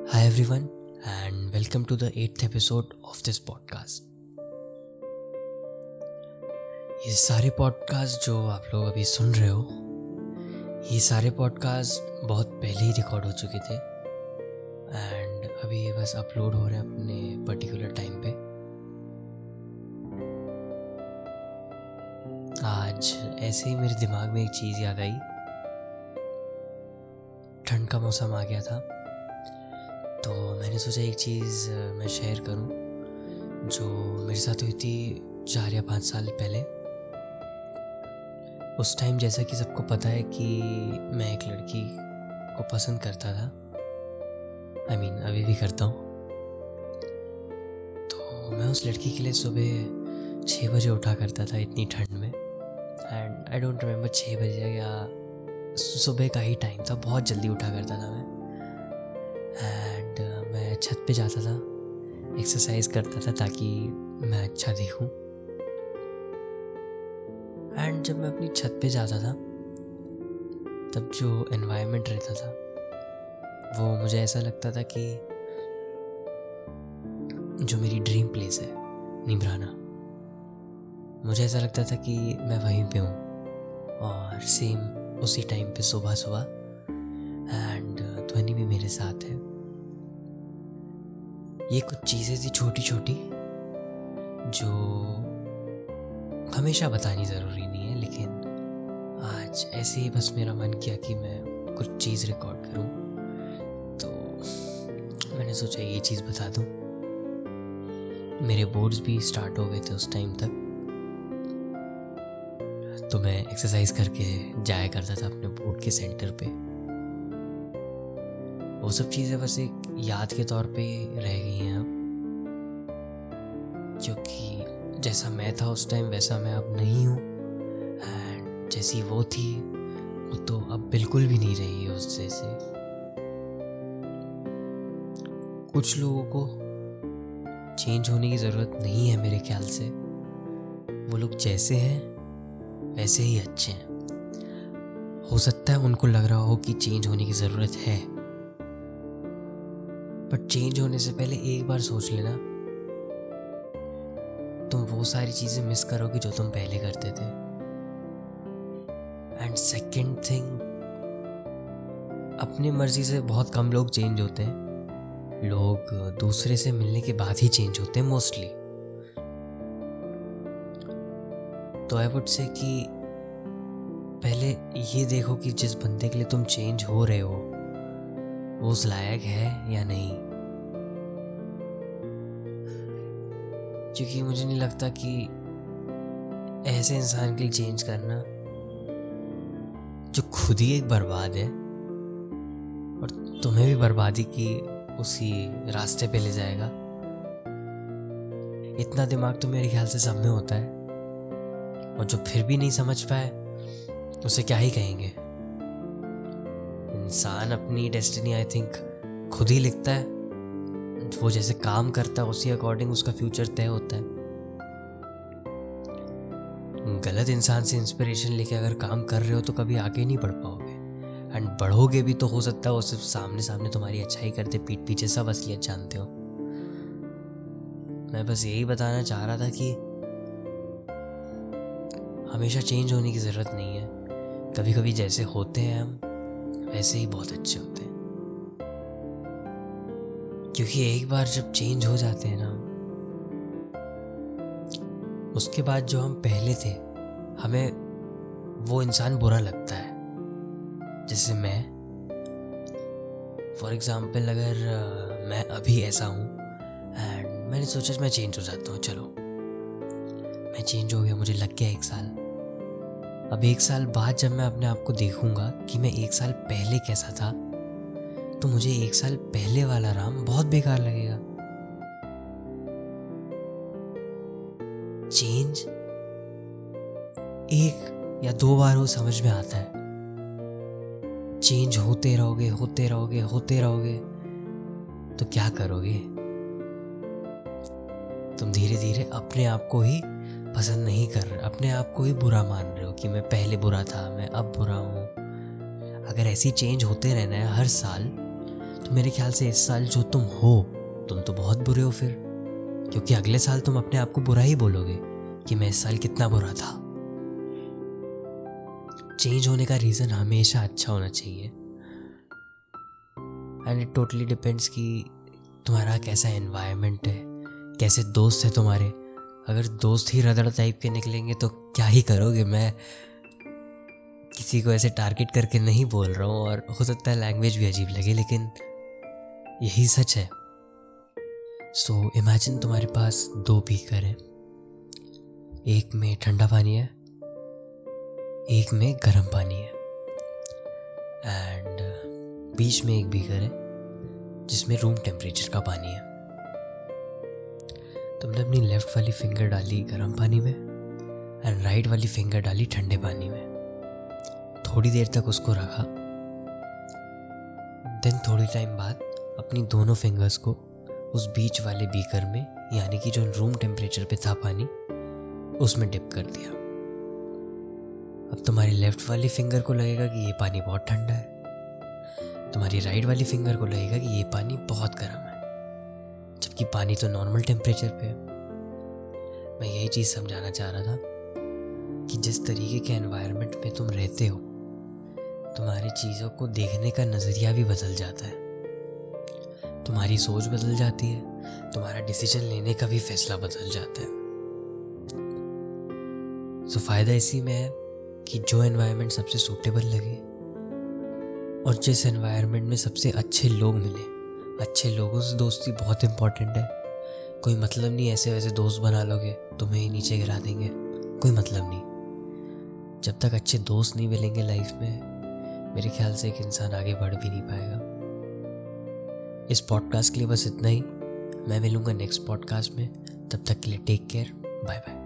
Hi everyone, and welcome to the eighth episode of this podcast. ये सारे podcast जो आप लोग अभी सुन रहे हो ये सारे पॉडकास्ट बहुत पहले ही रिकॉर्ड हो चुके थे एंड अभी ये बस अपलोड हो रहे हैं अपने पर्टिकुलर टाइम पे। आज ऐसे ही मेरे दिमाग में एक चीज़ याद आई। ठंड का मौसम आ गया था। तो मैंने सोचा एक चीज़ मैं शेयर करूँ जो मेरे साथ हुई थी चार या पाँच साल पहले। उस टाइम जैसा कि सबको पता है कि मैं एक लड़की को पसंद करता था। आई I मीन mean, अभी भी करता हूँ। तो मैं उस लड़की के लिए सुबह छः बजे उठा करता था इतनी ठंड में। एंड आई डोंट रिमेम्बर छः बजे या सुबह का ही टाइम था बहुत जल्दी उठा करता था मैं। एंड uh, मैं छत पे जाता था एक्सरसाइज करता था ताकि मैं अच्छा दिखूं। एंड जब मैं अपनी छत पे जाता था तब जो एनवायरनमेंट रहता था वो मुझे ऐसा लगता था कि जो मेरी ड्रीम प्लेस है निमराना मुझे ऐसा लगता था कि मैं वहीं पे हूँ। और सेम उसी टाइम पे सुबह सुबह एंड ध्वनि भी मेरे साथ है। ये कुछ चीज़ें थी छोटी छोटी जो हमेशा बतानी ज़रूरी नहीं है, लेकिन आज ऐसे ही बस मेरा मन किया कि मैं कुछ चीज़ रिकॉर्ड करूँ। तो मैंने सोचा ये चीज़ बता दूँ। मेरे बोर्ड्स भी स्टार्ट हो गए थे उस टाइम तक। तो मैं एक्सरसाइज करके जाया करता था अपने बोर्ड के सेंटर पे। वो सब चीज़ें बस एक याद के तौर पे रह गई हैं अब। क्योंकि जैसा मैं था उस टाइम वैसा मैं अब नहीं हूँ। एंड जैसी वो थी, वो तो अब बिल्कुल भी नहीं रही है उस जैसे। कुछ लोगों को चेंज होने की ज़रूरत नहीं है मेरे ख्याल से। वो लोग जैसे हैं, वैसे ही अच्छे हैं। हो सकता है उनको लग रहा हो कि चेंज होने की ज़रूरत है। बट चेंज होने से पहले एक बार सोच लेना। तुम वो सारी चीज़ें मिस करोगे जो तुम पहले करते थे। एंड सेकेंड थिंग अपनी मर्ज़ी से बहुत कम लोग चेंज होते हैं। लोग दूसरे से मिलने के बाद ही चेंज होते हैं मोस्टली तो आई वुड से कि पहले ये देखो कि जिस बंदे के लिए तुम चेंज हो रहे हो वो उस लायक है या नहीं? क्योंकि मुझे नहीं लगता कि ऐसे इंसान के लिए चेंज करना, जो खुद ही एक बर्बाद है और तुम्हें भी बर्बादी की उसी रास्ते पे ले जाएगा। इतना दिमाग तो मेरे ख्याल से सब में होता है और जो फिर भी नहीं समझ पाए, उसे क्या ही कहेंगे? इंसान अपनी डेस्टिनी आई थिंक खुद ही लिखता है। वो जैसे काम करता है, उसी अकॉर्डिंग उसका फ्यूचर तय होता है। गलत इंसान से इंस्पिरेशन लेके अगर काम कर रहे हो तो कभी आगे नहीं बढ़ पाओगे। एंड बढ़ोगे भी तो हो सकता है, वो सिर्फ़ सामने सामने तुम्हारी अच्छाई करते, पीठ पीछे सब असलियत जानते हो। मैं बस यही बताना चाह रहा था कि हमेशा चेंज होने की ज़रूरत नहीं है। कभी कभी जैसे होते हैं हम वैसे ही बहुत अच्छे होते हैं। क्योंकि एक बार जब चेंज हो जाते हैं ना, उसके बाद जो हम पहले थे, हमें वो इंसान बुरा लगता है। जैसे मैं फॉर एग्ज़ाम्पल अगर मैं अभी ऐसा हूँ एंड मैंने सोचा मैं चेंज हो जाता हूँ, चलो। मैं चेंज हो गया, मुझे लग गया एक साल। अब एक साल बाद जब मैं अपने आप को देखूँगा कि मैं एक साल पहले कैसा था तो मुझे एक साल पहले वाला राम बहुत बेकार लगेगा। चेंज एक या दो बार वो समझ में आता है। चेंज होते रहोगे होते रहोगे होते रहोगे तो क्या करोगे? तुम धीरे धीरे अपने आप को ही पसंद नहीं कर रहे, अपने आप को ही बुरा मान रहे कि मैं पहले बुरा था, मैं अब बुरा हूँ। अगर ऐसी चेंज होते रहना है हर साल तो मेरे ख्याल से इस साल जो तुम हो, तुम तो बहुत बुरे हो फिर। क्योंकि अगले साल तुम अपने आप को बुरा ही बोलोगे कि मैं इस साल कितना बुरा था। चेंज होने का रीज़न हमेशा अच्छा होना चाहिए। एंड इट टोटली डिपेंड्स कि तुम्हारा कैसा एनवायरनमेंट है, कैसे दोस्त है तुम्हारे। अगर दोस्त ही रदड़ टाइप के निकलेंगे तो क्या ही करोगे? मैं किसी को ऐसे टारगेट करके नहीं बोल रहा हूँ और हो सकता है लैंग्वेज भी अजीब लगे लेकिन यही सच है। सो so, इमेजिन तुम्हारे पास दो बीकर हैं। एक में ठंडा पानी है एक में गर्म पानी है। एंड बीच में एक बीकर है जिसमें रूम टेम्परेचर का पानी है। तुमने अपनी लेफ़्ट वाली फिंगर डाली गर्म पानी में एंड राइट वाली फिंगर डाली ठंडे पानी में। थोड़ी देर तक उसको रखा। देन थोड़ी टाइम बाद अपनी दोनों फिंगर्स को उस बीच वाले बीकर में, यानी कि जो रूम टेम्परेचर पे था पानी, उसमें डिप कर दिया। अब तुम्हारी लेफ़्ट वाली फिंगर को लगेगा कि ये पानी बहुत ठंडा है। तुम्हारी राइट वाली फिंगर को लगेगा कि ये पानी बहुत गर्म है। जबकि पानी तो नॉर्मल टेम्परेचर पे है। मैं यही चीज़ समझाना चाह रहा था कि जिस तरीके के एनवायरनमेंट में तुम रहते हो, तुम्हारी चीज़ों को देखने का नज़रिया भी बदल जाता है। तुम्हारी सोच बदल जाती है, तुम्हारा डिसीज़न लेने का भी फैसला बदल जाता है। सो फ़ायदा इसी में है कि जो एनवायरनमेंट सबसे सूटेबल लगे और जिस एनवायरनमेंट में सबसे अच्छे लोग मिले अच्छे लोगों से दोस्ती बहुत इंपॉर्टेंट है। कोई मतलब नहीं ऐसे वैसे दोस्त बना लोगे, तुम्हें ही नीचे गिरा देंगे। कोई मतलब नहीं। जब तक अच्छे दोस्त नहीं मिलेंगे लाइफ में, मेरे ख्याल से एक इंसान आगे बढ़ भी नहीं पाएगा। इस पॉडकास्ट के लिए बस इतना ही। मैं मिलूँगा नेक्स्ट पॉडकास्ट में। तब तक के लिए टेक केयर बाय बाय